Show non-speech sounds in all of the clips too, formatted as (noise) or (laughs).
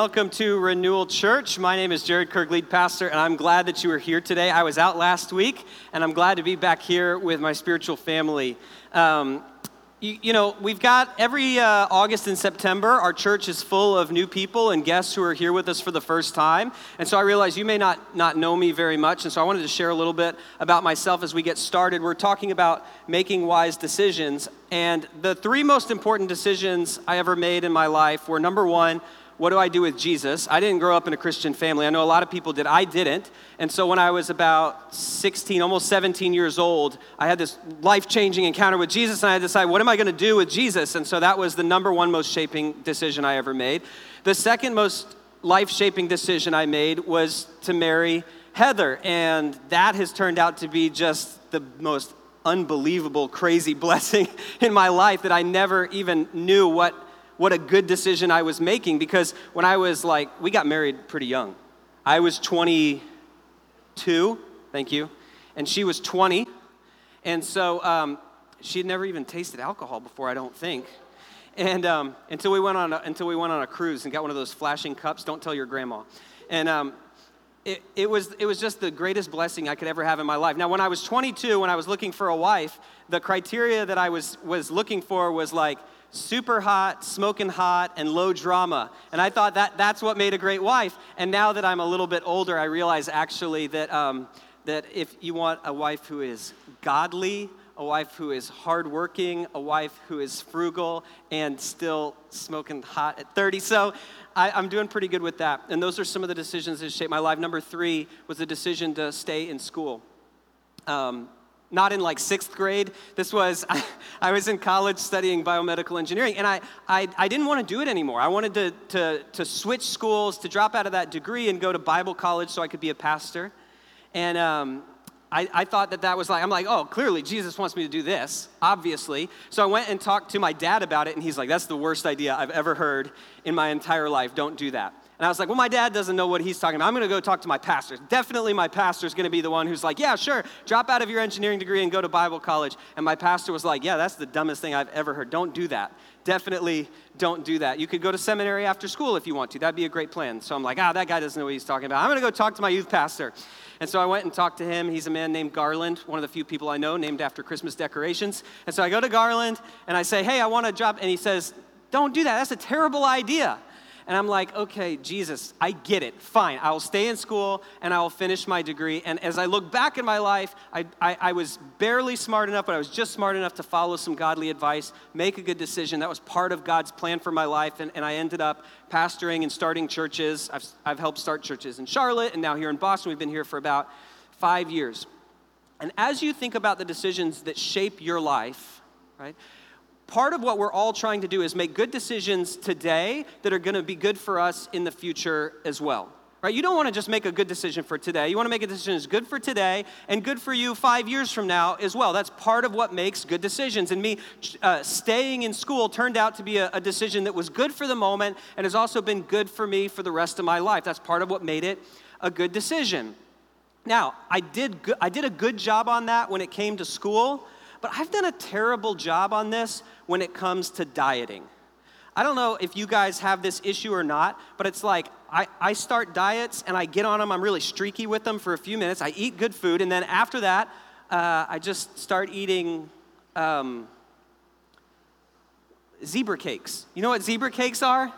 welcome to Renewal Church. My name is Jared Kirk, lead pastor, and I'm glad that you are here today. I was out last week, and I'm glad to be back here with my spiritual family. Um, you, you, know, we've got every uh, August and September, our church is full of new people and guests who are here with us for the first time. And so I realize you may not, not know me very much. And so I wanted to share a little bit about myself as we get started. We're talking about making wise decisions. And the three most important decisions I ever made in my life were number one, what do I do with Jesus? I didn't grow up in a Christian family. I know a lot of people did. I didn't. And so when I was about 16, almost 17 years old, I had this life changing encounter with Jesus, and I decided, what am I going to do with Jesus? And so that was the number one most shaping decision I ever made. The second most life shaping decision I made was to marry Heather. And that has turned out to be just the most unbelievable, crazy (laughs) blessing in my life that I never even knew what what a good decision I was making because when I was like, we got married pretty young. I was 22, thank you, and she was 20. And so um, she had never even tasted alcohol before, I don't think. And um, until, we went on a, until we went on a cruise and got one of those flashing cups, don't tell your grandma. And um, it, it, was, it was just the greatest blessing I could ever have in my life. Now, when I was 22, when I was looking for a wife, the criteria that I was, was looking for was like, super hot, smoking hot, and low drama. And I thought that that's what made a great wife. And now that I'm a little bit older, I realize actually that, um, that if you want a wife who is godly, a wife who is hardworking, a wife who is frugal, and still smoking hot at 30. So I, am doing pretty good with that. And those are some of the decisions that shaped my life. Number three was the decision to stay in school. Um, not in like sixth grade. This was, I, (laughs) I, was in college studying biomedical engineering, and I, I, I didn't want to do it anymore. I wanted to, to, to switch schools, to drop out of that degree and go to Bible college so I could be a pastor. And um, I, I thought that that was like, I'm like, oh, clearly Jesus wants me to do this, obviously. So I went and talked to my dad about it, and he's like, that's the worst idea I've ever heard in my entire life. Don't do that. And I was like, well, my dad doesn't know what he's talking about. I'm going to go talk to my pastor. Definitely my pastor is going to be the one who's like, yeah, sure, drop out of your engineering degree and go to Bible college. And my pastor was like, yeah, that's the dumbest thing I've ever heard. Don't do that. Definitely don't do that. You could go to seminary after school if you want to. That'd be a great plan. So I'm like, ah, that guy doesn't know what he's talking about. I'm going to go talk to my youth pastor. And so I went and talked to him. He's a man named Garland, one of the few people I know named after Christmas decorations. And so I go to Garland and I say, hey, I want to drop. And he says, don't do that. That's a terrible idea. And I'm like, okay, Jesus, I get it. Fine. I will stay in school and I will finish my degree. And as I look back in my life, I, I, I, was barely smart enough, but I was just smart enough to follow some godly advice, make a good decision. That was part of God's plan for my life. And, and I ended up pastoring and starting churches. I've, I've helped start churches in Charlotte and now here in Boston. We've been here for about five years. And as you think about the decisions that shape your life, right? Part of what we're all trying to do is make good decisions today that are going to be good for us in the future as well. Right? You don't want to just make a good decision for today. You want to make a decision that's good for today and good for you five years from now as well. That's part of what makes good decisions. And me uh, staying in school turned out to be a, a decision that was good for the moment and has also been good for me for the rest of my life. That's part of what made it a good decision. Now, I did, go- I did a good job on that when it came to school, but I've done a terrible job on this when it comes to dieting. I don't know if you guys have this issue or not, but it's like I, I start diets and I get on them. I'm really streaky with them for a few minutes. I eat good food, and then after that, uh, I just start eating um, zebra cakes. You know what zebra cakes are?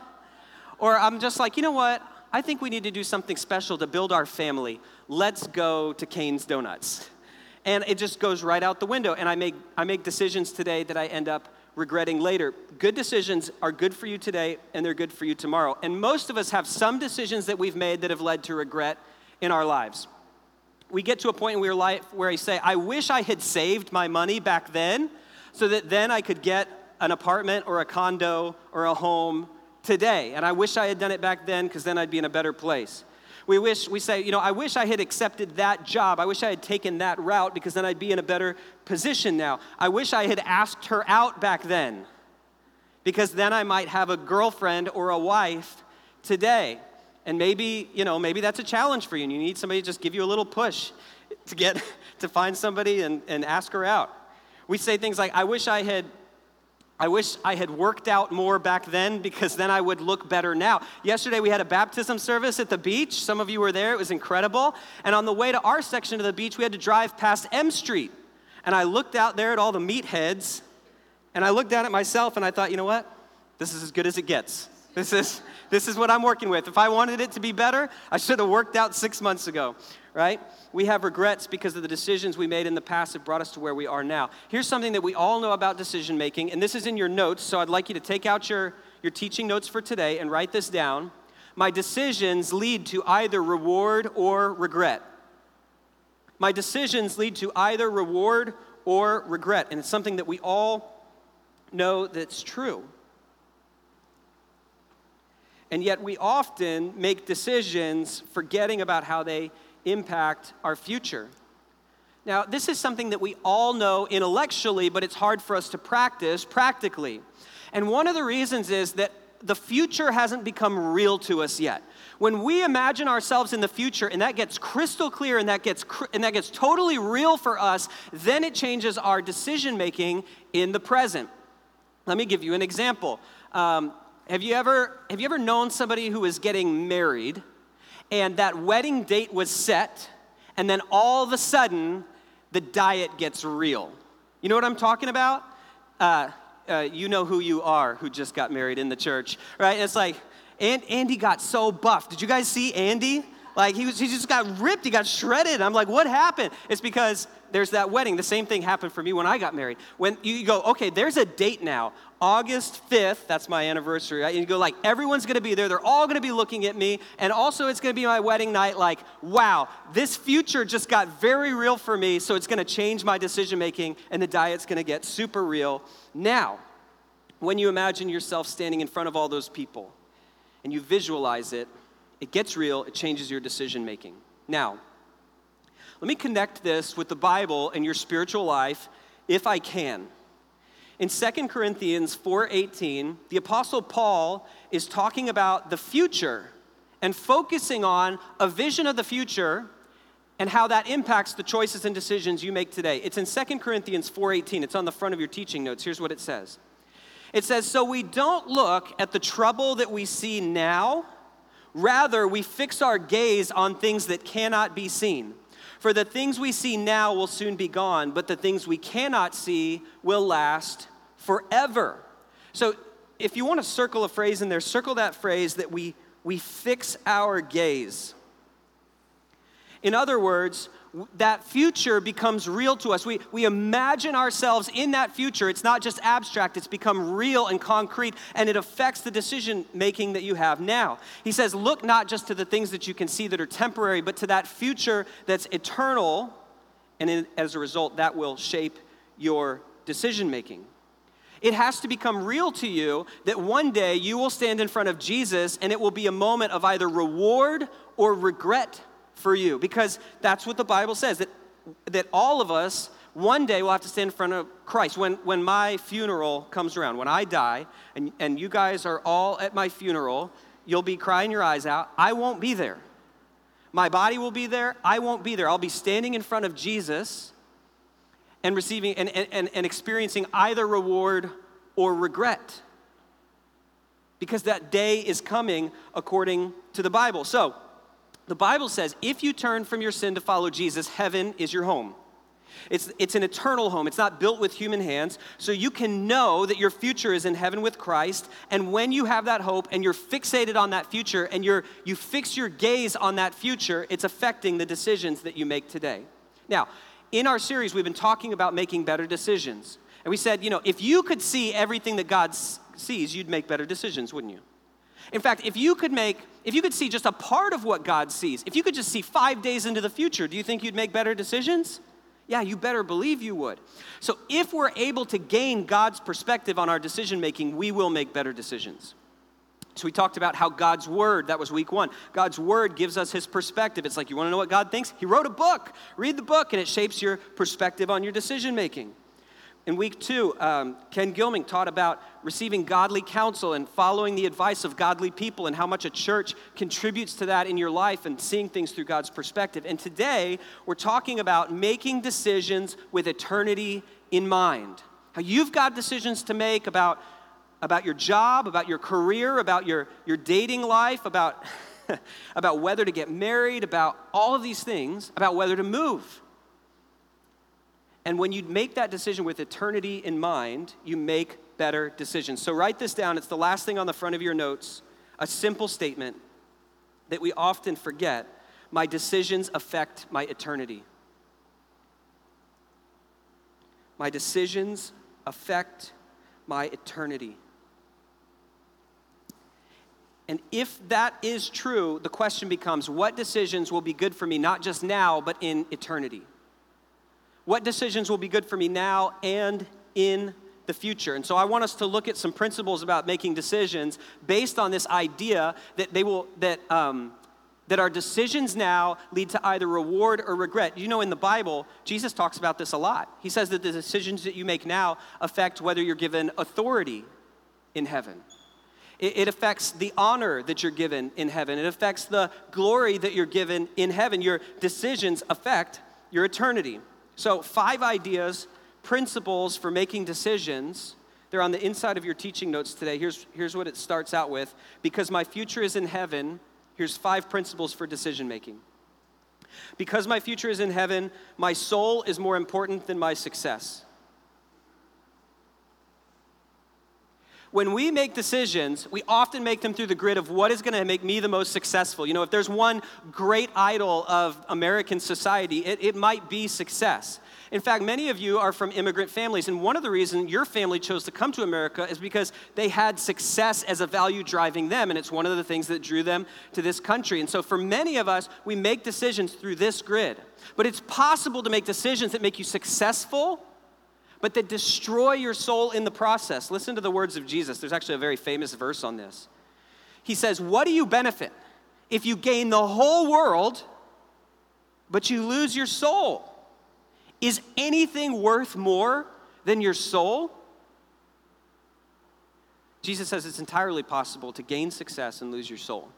Or I'm just like, you know what? I think we need to do something special to build our family. Let's go to Kane's Donuts. And it just goes right out the window. And I make, I make decisions today that I end up regretting later. Good decisions are good for you today and they're good for you tomorrow. And most of us have some decisions that we've made that have led to regret in our lives. We get to a point in our life where I say, I wish I had saved my money back then so that then I could get an apartment or a condo or a home today. And I wish I had done it back then because then I'd be in a better place. We wish, we say, you know, I wish I had accepted that job. I wish I had taken that route because then I'd be in a better position now. I wish I had asked her out back then because then I might have a girlfriend or a wife today. And maybe, you know, maybe that's a challenge for you and you need somebody to just give you a little push to get (laughs) to find somebody and, and ask her out. We say things like, I wish I had I wish I had worked out more back then because then I would look better now. Yesterday we had a baptism service at the beach. Some of you were there, it was incredible. And on the way to our section of the beach, we had to drive past M Street. And I looked out there at all the meatheads, and I looked down at myself and I thought, you know what? This is as good as it gets. This is, this is what I'm working with. If I wanted it to be better, I should have worked out six months ago, right? We have regrets because of the decisions we made in the past that brought us to where we are now. Here's something that we all know about decision making, and this is in your notes, so I'd like you to take out your, your teaching notes for today and write this down. My decisions lead to either reward or regret. My decisions lead to either reward or regret, and it's something that we all know that's true. And yet, we often make decisions forgetting about how they impact our future. Now, this is something that we all know intellectually, but it's hard for us to practice practically. And one of the reasons is that the future hasn't become real to us yet. When we imagine ourselves in the future and that gets crystal clear and that gets and that gets totally real for us, then it changes our decision making in the present. Let me give you an example. Um, have you ever have you ever known somebody who is getting married and that wedding date was set and then all of a sudden the diet gets real? You know what I'm talking about? Uh, uh, you know who you are who just got married in the church, right? it's like, and Andy got so buff. Did you guys see Andy? Like he was, he just got ripped. He got shredded. I'm like, what happened? It's because there's that wedding. The same thing happened for me when I got married. When you go, okay, there's a date now, August 5th, that's my anniversary. And you go, like, everyone's gonna be there. They're all gonna be looking at me. And also, it's gonna be my wedding night. Like, wow, this future just got very real for me. So it's gonna change my decision making, and the diet's gonna get super real. Now, when you imagine yourself standing in front of all those people and you visualize it, it gets real, it changes your decision making. Now, let me connect this with the Bible and your spiritual life if I can. In 2 Corinthians 4:18, the apostle Paul is talking about the future and focusing on a vision of the future and how that impacts the choices and decisions you make today. It's in 2 Corinthians 4:18. It's on the front of your teaching notes. Here's what it says. It says, "So we don't look at the trouble that we see now, rather we fix our gaze on things that cannot be seen." For the things we see now will soon be gone, but the things we cannot see will last forever. So if you want to circle a phrase in there, circle that phrase that we, we fix our gaze. In other words, that future becomes real to us. We, we imagine ourselves in that future. It's not just abstract, it's become real and concrete, and it affects the decision making that you have now. He says, Look not just to the things that you can see that are temporary, but to that future that's eternal, and in, as a result, that will shape your decision making. It has to become real to you that one day you will stand in front of Jesus and it will be a moment of either reward or regret for you because that's what the Bible says that, that all of us one day will have to stand in front of Christ. When, when my funeral comes around, when I die, and, and you guys are all at my funeral, you'll be crying your eyes out. I won't be there. My body will be there. I won't be there. I'll be standing in front of Jesus and receiving and, and, and experiencing either reward or regret. Because that day is coming according to the Bible. So, the Bible says if you turn from your sin to follow Jesus, heaven is your home. It's, it's an eternal home. It's not built with human hands. So you can know that your future is in heaven with Christ. And when you have that hope and you're fixated on that future and you're, you fix your gaze on that future, it's affecting the decisions that you make today. Now, in our series, we've been talking about making better decisions. And we said, you know, if you could see everything that God sees, you'd make better decisions, wouldn't you? In fact, if you could make, if you could see just a part of what God sees, if you could just see five days into the future, do you think you'd make better decisions? Yeah, you better believe you would. So if we're able to gain God's perspective on our decision making, we will make better decisions. So we talked about how God's word, that was week one, God's word gives us his perspective. It's like, you want to know what God thinks? He wrote a book. Read the book, and it shapes your perspective on your decision making. In week two, um, Ken Gilming taught about receiving godly counsel and following the advice of godly people and how much a church contributes to that in your life and seeing things through God's perspective. And today, we're talking about making decisions with eternity in mind. How you've got decisions to make about, about your job, about your career, about your, your dating life, about, (laughs) about whether to get married, about all of these things, about whether to move. And when you make that decision with eternity in mind, you make better decisions. So write this down. It's the last thing on the front of your notes a simple statement that we often forget my decisions affect my eternity. My decisions affect my eternity. And if that is true, the question becomes what decisions will be good for me, not just now, but in eternity? What decisions will be good for me now and in the future? And so I want us to look at some principles about making decisions based on this idea that they will, that, um, that our decisions now lead to either reward or regret. You know, in the Bible, Jesus talks about this a lot. He says that the decisions that you make now affect whether you're given authority in heaven. It, it affects the honor that you're given in heaven. It affects the glory that you're given in heaven. Your decisions affect your eternity. So, five ideas, principles for making decisions. They're on the inside of your teaching notes today. Here's, here's what it starts out with Because my future is in heaven, here's five principles for decision making. Because my future is in heaven, my soul is more important than my success. When we make decisions, we often make them through the grid of what is going to make me the most successful. You know, if there's one great idol of American society, it, it might be success. In fact, many of you are from immigrant families, and one of the reasons your family chose to come to America is because they had success as a value driving them, and it's one of the things that drew them to this country. And so, for many of us, we make decisions through this grid. But it's possible to make decisions that make you successful but that destroy your soul in the process. Listen to the words of Jesus. There's actually a very famous verse on this. He says, What do you benefit if you gain the whole world, but you lose your soul? Is anything worth more than your soul? Jesus says it's entirely possible to gain success and lose your soul.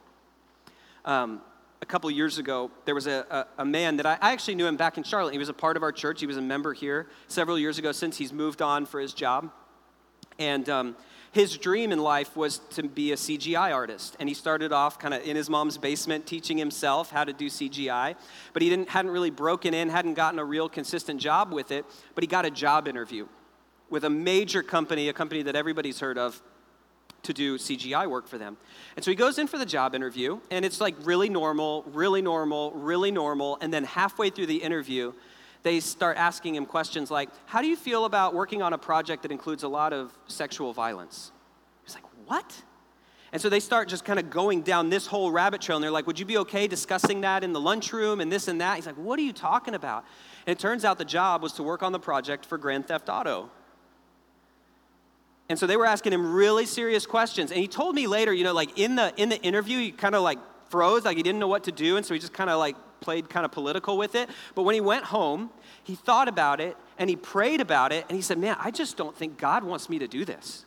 Um, a couple years ago, there was a, a, a man that I, I, actually knew him back in Charlotte. He was a part of our church. He was a member here several years ago since he's moved on for his job. And um, his dream in life was to be a CGI artist. And he started off kind of in his mom's basement teaching himself how to do CGI. But he didn't, hadn't really broken in, hadn't gotten a real consistent job with it. But he got a job interview with a major company, a company that everybody's heard of to do CGI work for them. And so he goes in for the job interview, and it's like really normal, really normal, really normal. And then halfway through the interview, they start asking him questions like, How do you feel about working on a project that includes a lot of sexual violence? He's like, What? And so they start just kind of going down this whole rabbit trail, and they're like, Would you be okay discussing that in the lunchroom and this and that? He's like, What are you talking about? And it turns out the job was to work on the project for Grand Theft Auto. And so they were asking him really serious questions. And he told me later, you know, like in the in the interview, he kind of like froze, like he didn't know what to do, and so he just kind of like played kind of political with it. But when he went home, he thought about it and he prayed about it, and he said, "Man, I just don't think God wants me to do this."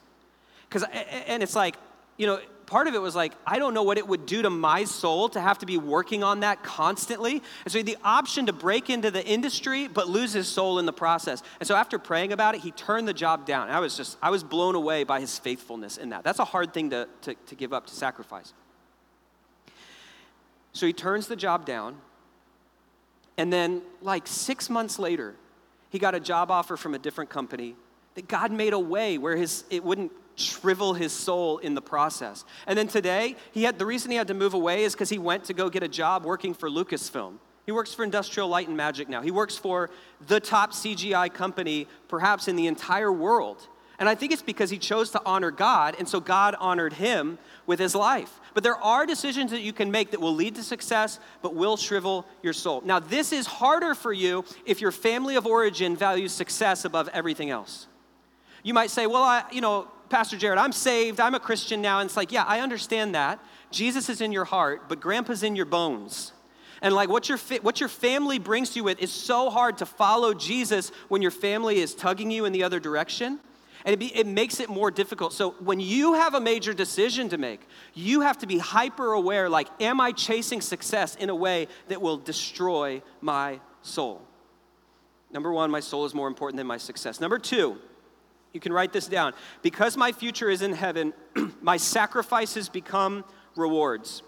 Because and it's like, you know, part of it was like, I don't know what it would do to my soul to have to be working on that constantly. And so he had the option to break into the industry, but lose his soul in the process. And so after praying about it, he turned the job down. I was just, I was blown away by his faithfulness in that. That's a hard thing to, to, to give up, to sacrifice. So he turns the job down. And then, like six months later, he got a job offer from a different company that God made a way where his, it wouldn't shrivel his soul in the process. And then today, he had the reason he had to move away is because he went to go get a job working for Lucasfilm. He works for Industrial Light and Magic now. He works for the top CGI company, perhaps in the entire world. And I think it's because he chose to honor God, and so God honored him with his life. But there are decisions that you can make that will lead to success, but will shrivel your soul. Now, this is harder for you if your family of origin values success above everything else. You might say, well, I, you know, Pastor Jared, I'm saved, I'm a Christian now. And it's like, yeah, I understand that. Jesus is in your heart, but grandpa's in your bones. And like what your, what your family brings you with is so hard to follow Jesus when your family is tugging you in the other direction. And it, be, it makes it more difficult. So when you have a major decision to make, you have to be hyper aware like, am I chasing success in a way that will destroy my soul? Number one, my soul is more important than my success. Number two, You can write this down. Because my future is in heaven, (clears throat) my sacrifices become rewards.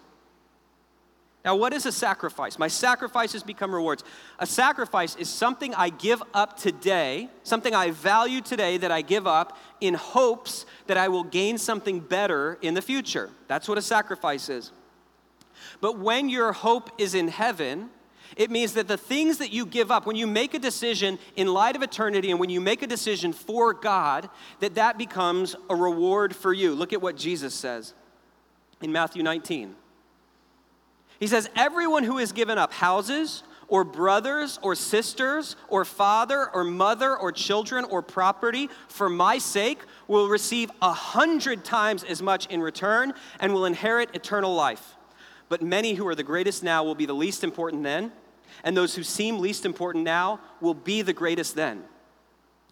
Now, what is a sacrifice? My sacrifices become rewards. A sacrifice is something I give up today, something I value today that I give up in hopes that I will gain something better in the future. That's what a sacrifice is. But when your hope is in heaven, it means that the things that you give up, when you make a decision in light of eternity and when you make a decision for God, that that becomes a reward for you. Look at what Jesus says in Matthew 19. He says, Everyone who has given up houses, or brothers, or sisters, or father, or mother, or children, or property for my sake will receive a hundred times as much in return and will inherit eternal life. But many who are the greatest now will be the least important then, and those who seem least important now will be the greatest then.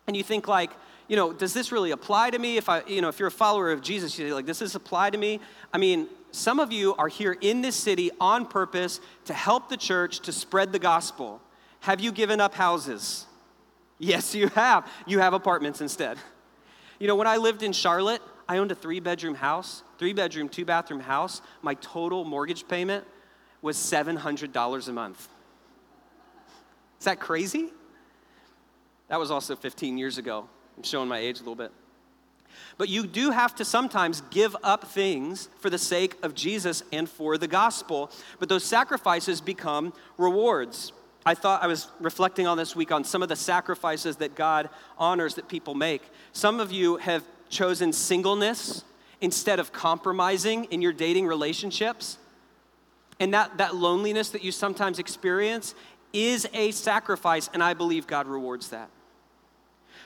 And you think, like, you know, does this really apply to me? If I, you know, if you're a follower of Jesus, you say, like, does this apply to me? I mean, some of you are here in this city on purpose to help the church to spread the gospel. Have you given up houses? Yes, you have. You have apartments instead. You know, when I lived in Charlotte, I owned a three bedroom house, three bedroom, two bathroom house. My total mortgage payment was $700 a month. Is that crazy? That was also 15 years ago. I'm showing my age a little bit. But you do have to sometimes give up things for the sake of Jesus and for the gospel. But those sacrifices become rewards. I thought I was reflecting on this week on some of the sacrifices that God honors that people make. Some of you have chosen singleness instead of compromising in your dating relationships. And that, that loneliness that you sometimes experience is a sacrifice, and I believe God rewards that.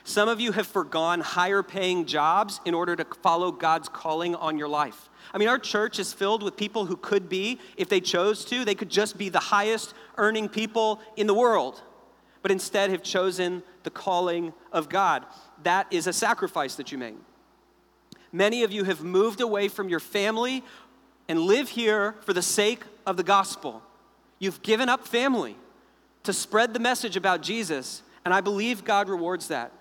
Some of you have forgone higher paying jobs in order to follow God's calling on your life. I mean, our church is filled with people who could be, if they chose to, they could just be the highest earning people in the world, but instead have chosen the calling of God. That is a sacrifice that you make. Many of you have moved away from your family and live here for the sake of the gospel. You've given up family to spread the message about Jesus, and I believe God rewards that.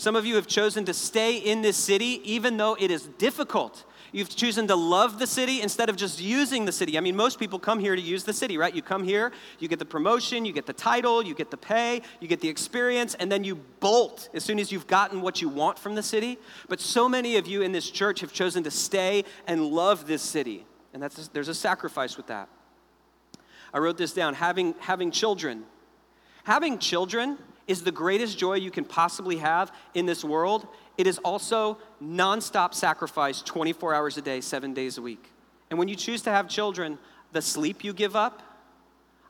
Some of you have chosen to stay in this city even though it is difficult. You've chosen to love the city instead of just using the city. I mean, most people come here to use the city, right? You come here, you get the promotion, you get the title, you get the pay, you get the experience, and then you bolt as soon as you've gotten what you want from the city. But so many of you in this church have chosen to stay and love this city. And that's, there's a sacrifice with that. I wrote this down having, having children Having children is the greatest joy you can possibly have in this world. It is also nonstop sacrifice 24 hours a day, seven days a week. And when you choose to have children, the sleep you give up,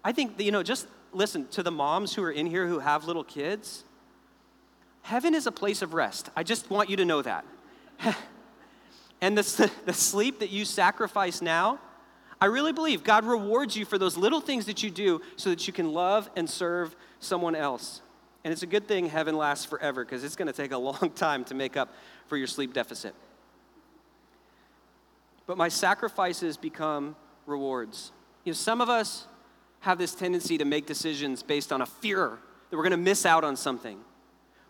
I think, you know, just listen to the moms who are in here who have little kids. Heaven is a place of rest. I just want you to know that. (laughs) and the, the sleep that you sacrifice now, I really believe God rewards you for those little things that you do so that you can love and serve someone else. And it's a good thing heaven lasts forever because it's going to take a (laughs) long time to make up for your sleep deficit. But my sacrifices become rewards. You know, some of us have this tendency to make decisions based on a fear that we're going to miss out on something.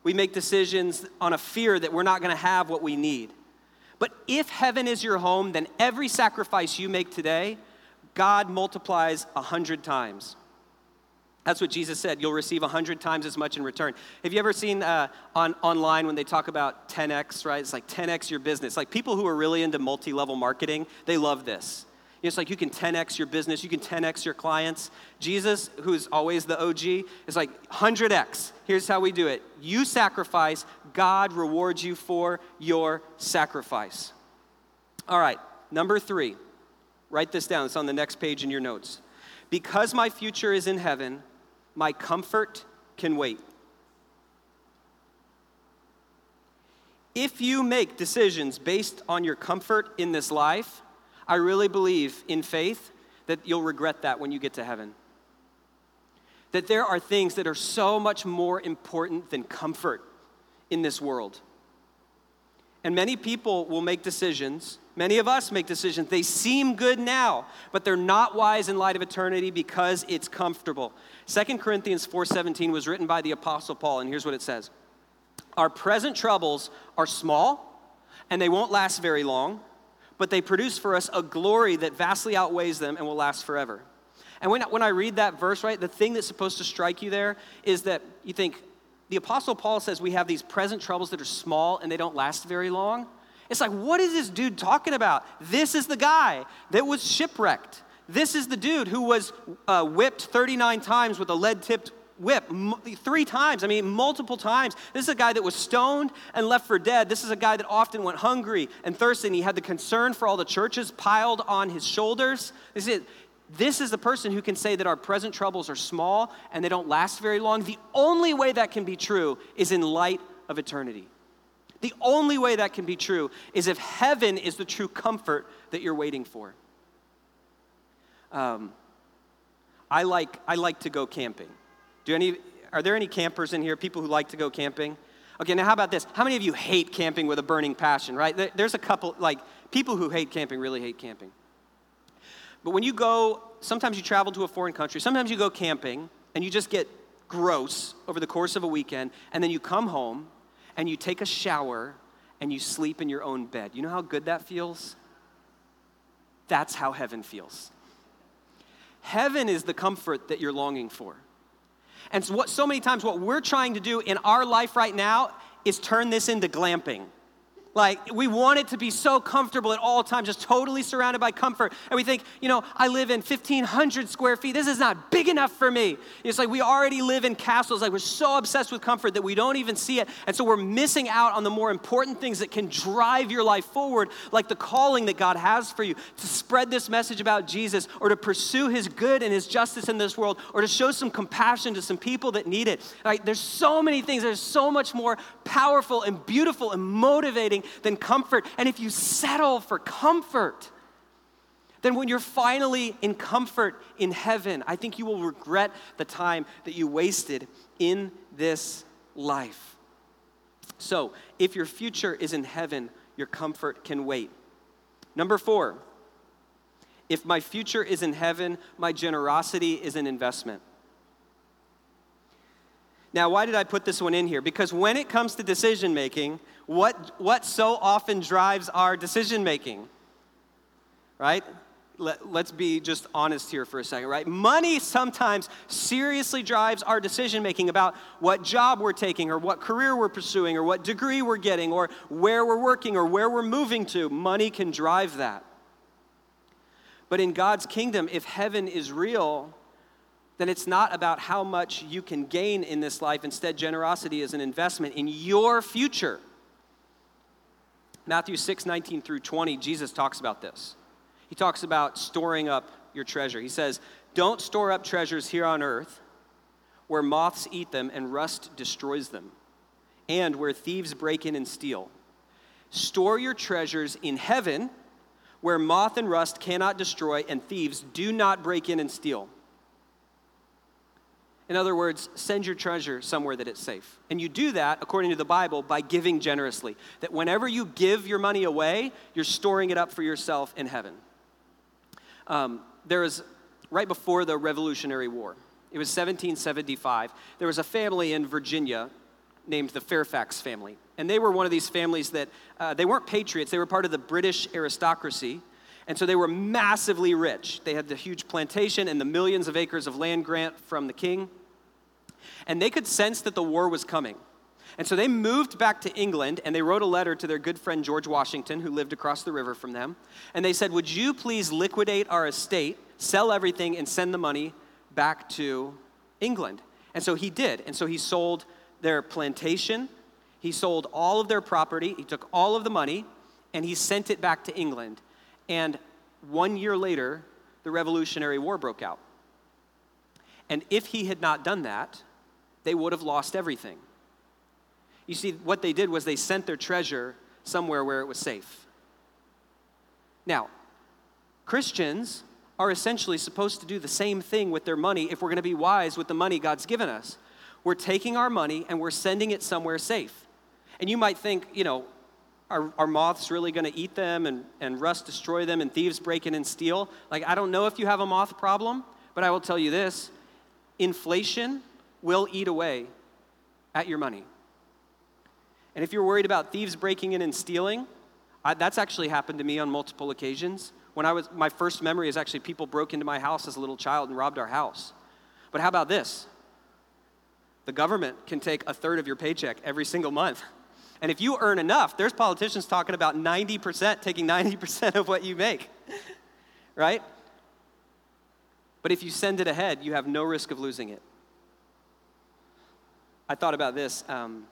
We make decisions on a fear that we're not going to have what we need. But if heaven is your home, then every sacrifice you make today, God multiplies a hundred times. That's what Jesus said. You'll receive a hundred times as much in return. Have you ever seen uh, on online when they talk about 10x? Right, it's like 10x your business. Like people who are really into multi-level marketing, they love this. It's like you can 10x your business, you can 10x your clients. Jesus, who's always the OG, is like 100x. Here's how we do it you sacrifice, God rewards you for your sacrifice. All right, number three, write this down. It's on the next page in your notes. Because my future is in heaven, my comfort can wait. If you make decisions based on your comfort in this life, I really believe in faith that you'll regret that when you get to heaven. That there are things that are so much more important than comfort in this world. And many people will make decisions, many of us make decisions. They seem good now, but they're not wise in light of eternity because it's comfortable. 2 Corinthians 4:17 was written by the apostle Paul and here's what it says. Our present troubles are small and they won't last very long, but they produce for us a glory that vastly outweighs them and will last forever. And when, when I read that verse, right, the thing that's supposed to strike you there is that you think, the Apostle Paul says we have these present troubles that are small and they don't last very long. It's like, what is this dude talking about? This is the guy that was shipwrecked. This is the dude who was uh, whipped 39 times with a lead tipped whip, three times. I mean, multiple times. This is a guy that was stoned and left for dead. This is a guy that often went hungry and thirsty, and he had the concern for all the churches piled on his shoulders. This is, this is the person who can say that our present troubles are small and they don't last very long. The only way that can be true is in light of eternity. The only way that can be true is if heaven is the true comfort that you're waiting for. Um, I like I like to go camping. Do any are there any campers in here? People who like to go camping? Okay, now how about this? How many of you hate camping with a burning passion? Right? There's a couple like people who hate camping really hate camping. But when you go, sometimes you travel to a foreign country, sometimes you go camping and you just get gross over the course of a weekend, and then you come home and you take a shower and you sleep in your own bed. You know how good that feels? That's how heaven feels. Heaven is the comfort that you're longing for. And so, what, so many times, what we're trying to do in our life right now is turn this into glamping. Like, we want it to be so comfortable at all times, just totally surrounded by comfort. And we think, you know, I live in 1,500 square feet. This is not big enough for me. It's like we already live in castles. Like, we're so obsessed with comfort that we don't even see it. And so we're missing out on the more important things that can drive your life forward, like the calling that God has for you to spread this message about Jesus or to pursue his good and his justice in this world or to show some compassion to some people that need it. Like, there's so many things. There's so much more powerful and beautiful and motivating than comfort. And if you settle for comfort, then when you're finally in comfort in heaven, I think you will regret the time that you wasted in this life. So, if your future is in heaven, your comfort can wait. Number four, if my future is in heaven, my generosity is an investment. Now, why did I put this one in here? Because when it comes to decision making, what, what so often drives our decision making? Right? Let, us be just honest here for a second, right? Money sometimes seriously drives our decision making about what job we're taking or what career we're pursuing or what degree we're getting or where we're working or where we're moving to. Money can drive that. But in God's kingdom, if heaven is real, then it's not about how much you can gain in this life. Instead, generosity is an investment in your future. Matthew 6, 19 through 20, Jesus talks about this. He talks about storing up your treasure. He says, Don't store up treasures here on earth where moths eat them and rust destroys them, and where thieves break in and steal. Store your treasures in heaven where moth and rust cannot destroy and thieves do not break in and steal. In other words, send your treasure somewhere that it's safe. And you do that, according to the Bible, by giving generously. That whenever you give your money away, you're storing it up for yourself in heaven. Um, there was, right before the Revolutionary War, it was 1775, there was a family in Virginia named the Fairfax family. And they were one of these families that, uh, they weren't patriots, they were part of the British aristocracy. And so they were massively rich. They had the huge plantation and the millions of acres of land grant from the king. And they could sense that the war was coming. And so they moved back to England and they wrote a letter to their good friend George Washington, who lived across the river from them. And they said, Would you please liquidate our estate, sell everything, and send the money back to England? And so he did. And so he sold their plantation, he sold all of their property, he took all of the money, and he sent it back to England. And one year later, the Revolutionary War broke out. And if he had not done that, they would have lost everything. You see, what they did was they sent their treasure somewhere where it was safe. Now, Christians are essentially supposed to do the same thing with their money if we're going to be wise with the money God's given us. We're taking our money and we're sending it somewhere safe. And you might think, you know, are, are moths really going to eat them and, and rust destroy them and thieves break in and steal? Like, I don't know if you have a moth problem, but I will tell you this inflation will eat away at your money. And if you're worried about thieves breaking in and stealing, I, that's actually happened to me on multiple occasions. When I was, my first memory is actually people broke into my house as a little child and robbed our house. But how about this? The government can take a third of your paycheck every single month. And if you earn enough, there's politicians talking about 90% taking 90% of what you make, (laughs) right? But if you send it ahead, you have no risk of losing it. I thought about this. Um,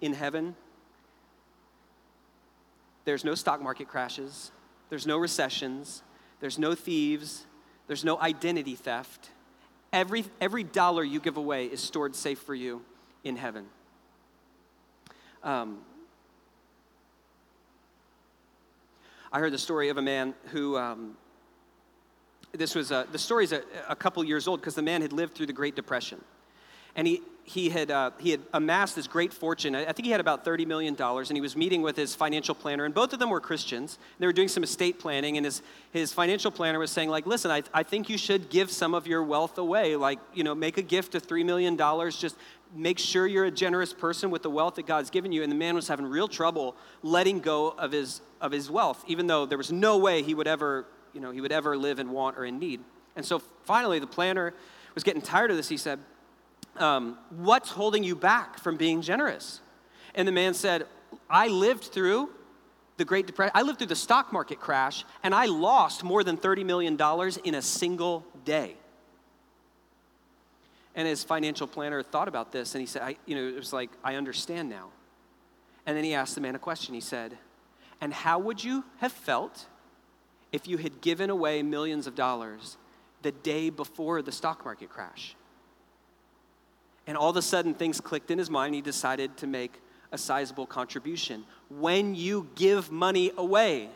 in heaven, there's no stock market crashes, there's no recessions, there's no thieves, there's no identity theft. Every, every dollar you give away is stored safe for you in heaven. Um, I heard the story of a man who, um, this was, a, the story's a, a couple years old because the man had lived through the Great Depression. And he, he had, uh, he had amassed this great fortune. I think he had about $30 million, and he was meeting with his financial planner, and both of them were Christians. They were doing some estate planning, and his, his financial planner was saying, like, listen, I, I think you should give some of your wealth away. Like, you know, make a gift of $3 million. Just make sure you're a generous person with the wealth that God's given you. And the man was having real trouble letting go of his, of his wealth, even though there was no way he would ever, you know, he would ever live in want or in need. And so finally, the planner was getting tired of this. He said, um, What's holding you back from being generous? And the man said, I lived through the Great Depression, I lived through the stock market crash, and I lost more than $30 million in a single day. And his financial planner thought about this, and he said, I, you know, it was like, I understand now. And then he asked the man a question. He said, And how would you have felt if you had given away millions of dollars the day before the stock market crash? And all of a sudden, things clicked in his mind. He decided to make a sizable contribution. When you give money away,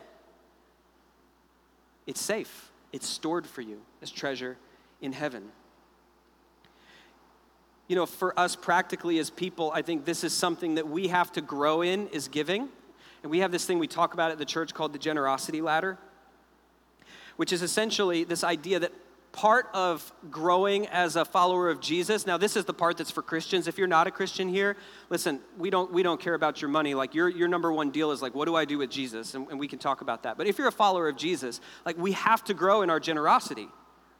it's safe, it's stored for you as treasure in heaven. You know, for us practically as people, I think this is something that we have to grow in is giving. And we have this thing we talk about at the church called the generosity ladder, which is essentially this idea that part of growing as a follower of Jesus. Now, this is the part that's for Christians. If you're not a Christian here, listen, we don't, we don't care about your money. Like, your, your number one deal is like, what do I do with Jesus? And, and we can talk about that. But if you're a follower of Jesus, like, we have to grow in our generosity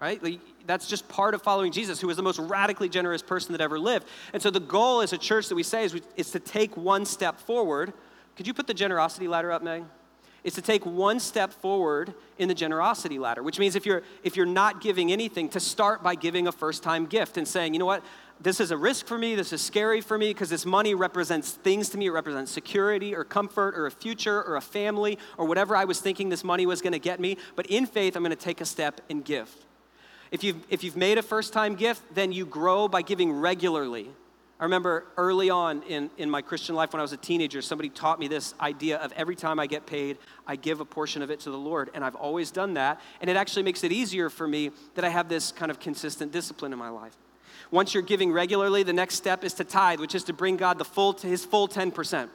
right? Like, that's just part of following Jesus, who was the most radically generous person that ever lived. And so the goal as a church that we say is, is to take one step forward. Could you put the generosity ladder up, Meg? Is to take one step forward in the generosity ladder, which means if you're if you're not giving anything, to start by giving a first-time gift and saying, you know what, this is a risk for me, this is scary for me, because this money represents things to me. It represents security or comfort or a future or a family or whatever I was thinking this money was gonna get me. But in faith, I'm gonna take a step and give. If you've, if you've made a first time gift, then you grow by giving regularly. I remember early on in, in my Christian life when I was a teenager, somebody taught me this idea of every time I get paid, I give a portion of it to the Lord. And I've always done that. And it actually makes it easier for me that I have this kind of consistent discipline in my life. Once you're giving regularly, the next step is to tithe, which is to bring God the full, his full 10%.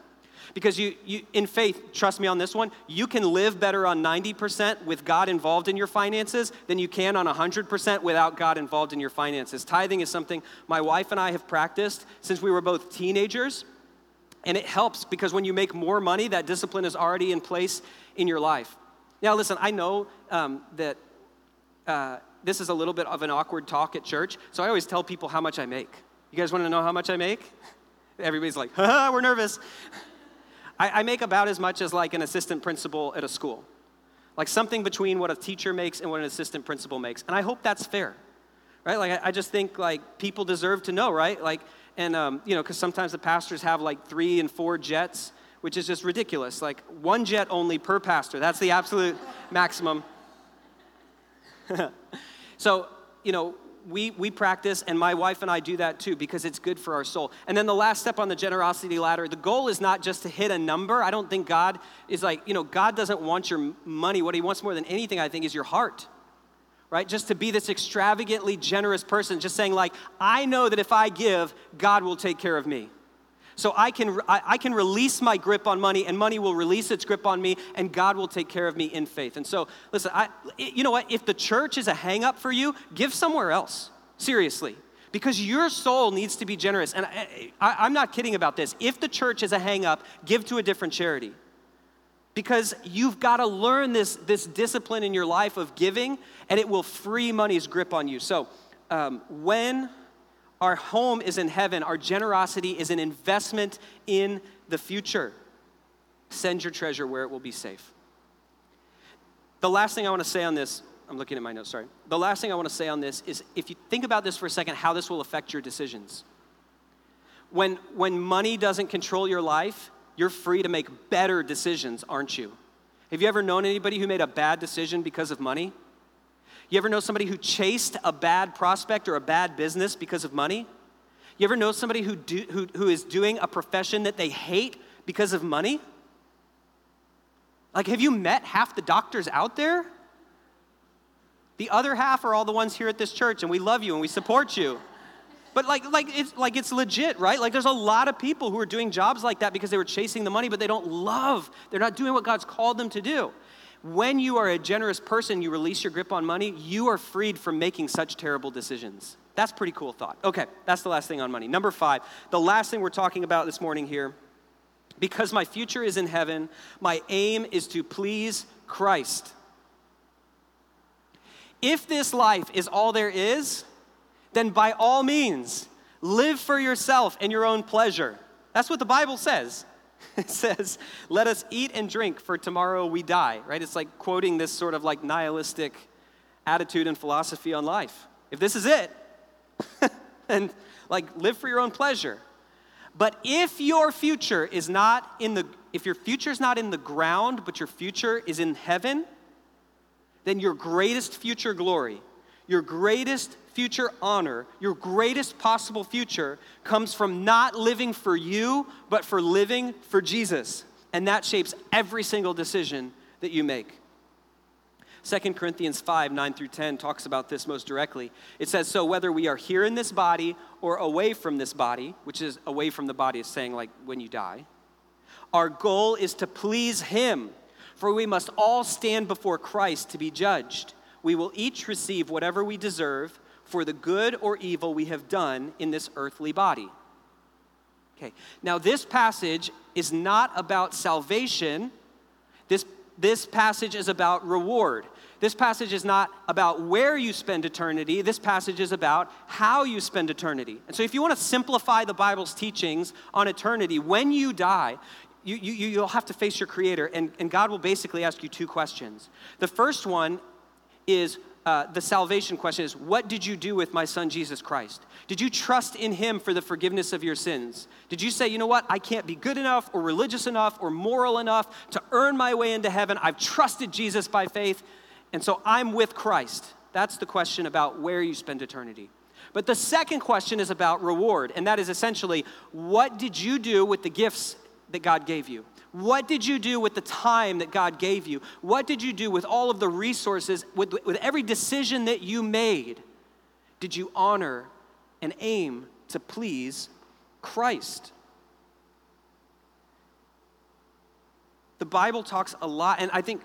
Because you, you, in faith, trust me on this one, you can live better on 90% with God involved in your finances than you can on 100% without God involved in your finances. Tithing is something my wife and I have practiced since we were both teenagers. And it helps because when you make more money, that discipline is already in place in your life. Now, listen, I know um, that uh, this is a little bit of an awkward talk at church, so I always tell people how much I make. You guys want to know how much I make? (laughs) Everybody's like, (laughs) we're nervous. I, I make about as much as like an assistant principal at a school, like something between what a teacher makes and what an assistant principal makes. And I hope that's fair, right? Like, I, I just think like people deserve to know, right? Like, and um, you know, because sometimes the pastors have like three and four jets, which is just ridiculous. Like one jet only per pastor. That's the absolute (laughs) maximum. (laughs) so, you know, we, we practice, and my wife and I do that too because it's good for our soul. And then the last step on the generosity ladder, the goal is not just to hit a number. I don't think God is like, you know, God doesn't want your money. What He wants more than anything, I think, is your heart, right? Just to be this extravagantly generous person, just saying, like, I know that if I give, God will take care of me. So I can, I, can release my grip on money, and money will release its grip on me, and God will take care of me in faith. And so, listen, I, you know what? If the church is a hang up for you, give somewhere else. Seriously. because your soul needs to be generous. And I, am not kidding about this. If the church is a hang up, give to a different charity. Because you've got to learn this, this discipline in your life of giving, and it will free money's grip on you. So, um, when our home is in heaven, our generosity is an investment in the future. Send your treasure where it will be safe. The last thing I want to say on this I'm looking at my notes, sorry. The last thing I want to say on this is if you think about this for a second, how this will affect your decisions. When, when money doesn't control your life, you're free to make better decisions, aren't you? Have you ever known anybody who made a bad decision because of money? You ever know somebody who chased a bad prospect or a bad business because of money? You ever know somebody who, do, who, who is doing a profession that they hate because of money? Like, have you met half the doctors out there? The other half are all the ones here at this church, and we love you and we support you. But like, like it's like it's legit, right? Like there's a lot of people who are doing jobs like that because they were chasing the money, but they don't love. They're not doing what God's called them to do. When you are a generous person, you release your grip on money, you are freed from making such terrible decisions. That's pretty cool thought. Okay, that's the last thing on money. Number five, the last thing we're talking about this morning here. Because my future is in heaven, my aim is to please Christ. If this life is all there is, then by all means, live for yourself and your own pleasure. That's what the Bible says. (laughs) It says, let us eat and drink, for tomorrow we die, right? It's like quoting this sort of like nihilistic attitude and philosophy on life. If this is it, (laughs) and like live for your own pleasure. But if your future is not in the if your future is not in the ground, but your future is in heaven, then your greatest future glory, your greatest future honor, your greatest possible future comes from not living for you, but for living for Jesus. And that shapes every single decision that you make. 2 Corinthians 5, 9 through 10 talks about this most directly. It says, So whether we are here in this body or away from this body, which is away from the body, is saying like when you die, our goal is to please Him for we must all stand before Christ to be judged. We will each receive whatever we deserve for the good or evil we have done in this earthly body. Okay, now this passage is not about salvation. This, this passage is about reward. This passage is not about where you spend eternity. This passage is about how you spend eternity. And so, if you want to simplify the Bible's teachings on eternity, when you die, you, you, you'll have to face your Creator, and, and God will basically ask you two questions. The first one is uh, the salvation question is what did you do with my son jesus christ? Did you trust in him for the forgiveness of your sins? Did you say you know what? I can't be good enough or religious enough or moral enough to earn my way into heaven. I've trusted jesus by faith and so i'm with christ. That's the question about where you spend eternity. But the second question is about reward and that is essentially what did you do with the gifts that God gave you? What did you do with the time that God gave you? What did you do with all of the resources, with, with every decision that you made? Did you honor and aim to please Christ? The Bible talks a lot, and I think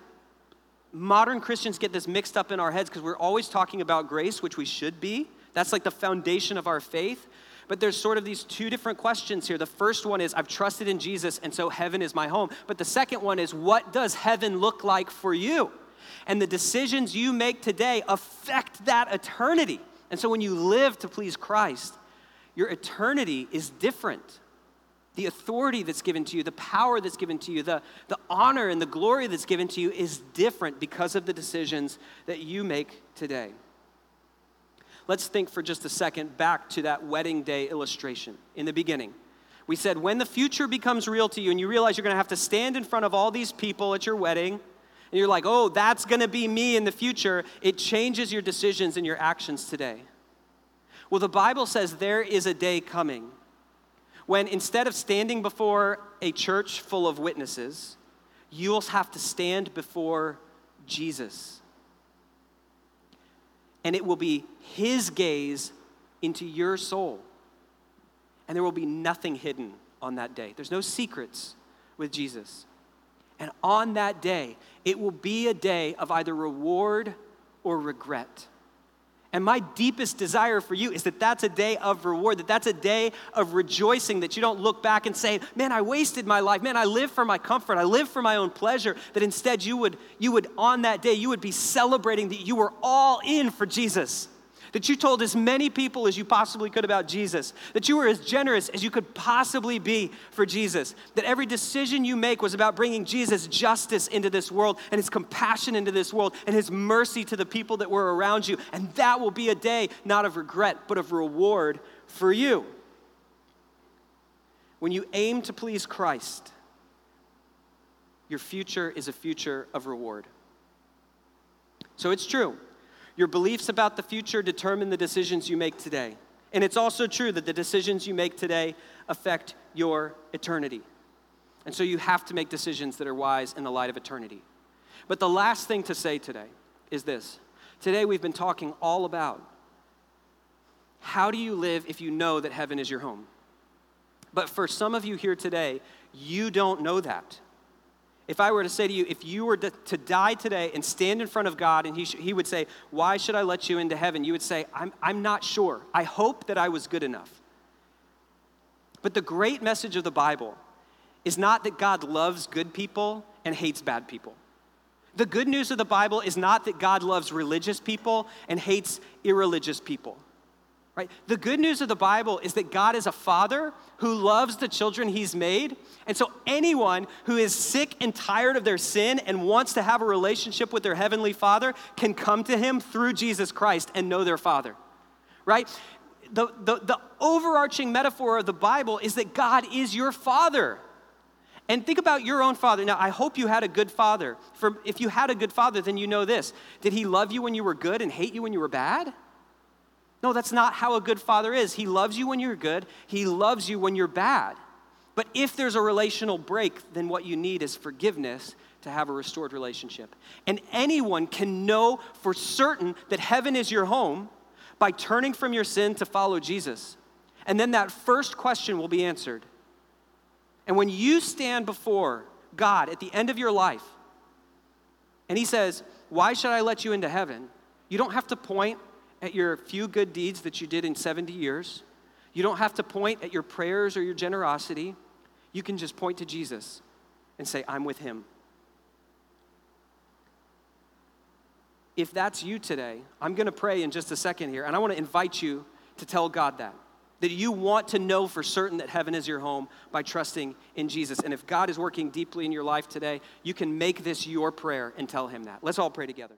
modern Christians get this mixed up in our heads because we're always talking about grace, which we should be. That's like the foundation of our faith. But there's sort of these two different questions here. The first one is, I've trusted in Jesus, and so heaven is my home. But the second one is, what does heaven look like for you? And the decisions you make today affect that eternity. And so when you live to please Christ, your eternity is different. The authority that's given to you, the power that's given to you, the, the honor and the glory that's given to you is different because of the decisions that you make today let's think for just a second back to that wedding day illustration in the beginning. We said, when the future becomes real to you and you realize you're going to have to stand in front of all these people at your wedding, and you're like, oh, that's going to be me in the future, it changes your decisions and your actions today. Well, the Bible says there is a day coming when instead of standing before a church full of witnesses, you'll have to stand before Jesus and it will be His gaze into your soul. And there will be nothing hidden on that day. There's no secrets with Jesus. And on that day, it will be a day of either reward or regret. And my deepest desire for you is that that's a day of reward, that that's a day of rejoicing, that you don't look back and say, man, I wasted my life. Man, I live for my comfort. I live for my own pleasure. That instead you would, you would on that day, you would be celebrating that you were all in for Jesus that you told as many people as you possibly could about Jesus, that you were as generous as you could possibly be for Jesus, that every decision you make was about bringing Jesus' justice into this world and his compassion into this world and his mercy to the people that were around you. And that will be a day not of regret, but of reward for you. When you aim to please Christ, your future is a future of reward. So it's true. Your beliefs about the future determine the decisions you make today. And it's also true that the decisions you make today affect your eternity. And so you have to make decisions that are wise in the light of eternity. But the last thing to say today is this. Today we've been talking all about how do you live if you know that heaven is your home? But for some of you here today, you don't know that if I were to say to you, if you were to, die today and stand in front of God and he, sh- he would say, Why should I let you into heaven? You would say, I'm, I'm not sure. I hope that I was good enough. But the great message of the Bible is not that God loves good people and hates bad people. The good news of the Bible is not that God loves religious people and hates irreligious people. Right? The good news of the Bible is that God is a father who loves the children he's made. And so anyone who is sick and tired of their sin and wants to have a relationship with their heavenly father can come to him through Jesus Christ and know their father. Right? The, the, the overarching metaphor of the Bible is that God is your father. And think about your own father. Now, I hope you had a good father. For if you had a good father, then you know this. Did he love you when you were good and hate you when you were bad? No, that's not how a good father is. He loves you when you're good, he loves you when you're bad. But if there's a relational break, then what you need is forgiveness to have a restored relationship. And anyone can know for certain that heaven is your home by turning from your sin to follow Jesus. And then that first question will be answered. And when you stand before God at the end of your life, and He says, Why should I let you into heaven? You don't have to point at your few good deeds that you did in 70 years. You don't have to point at your prayers or your generosity. You can just point to Jesus and say, I'm with him. If that's you today, I'm going to pray in just a second here, and I want to invite you to tell God that. That you want to know for certain that heaven is your home by trusting in Jesus. And if God is working deeply in your life today, you can make this your prayer and tell him that. Let's all pray together.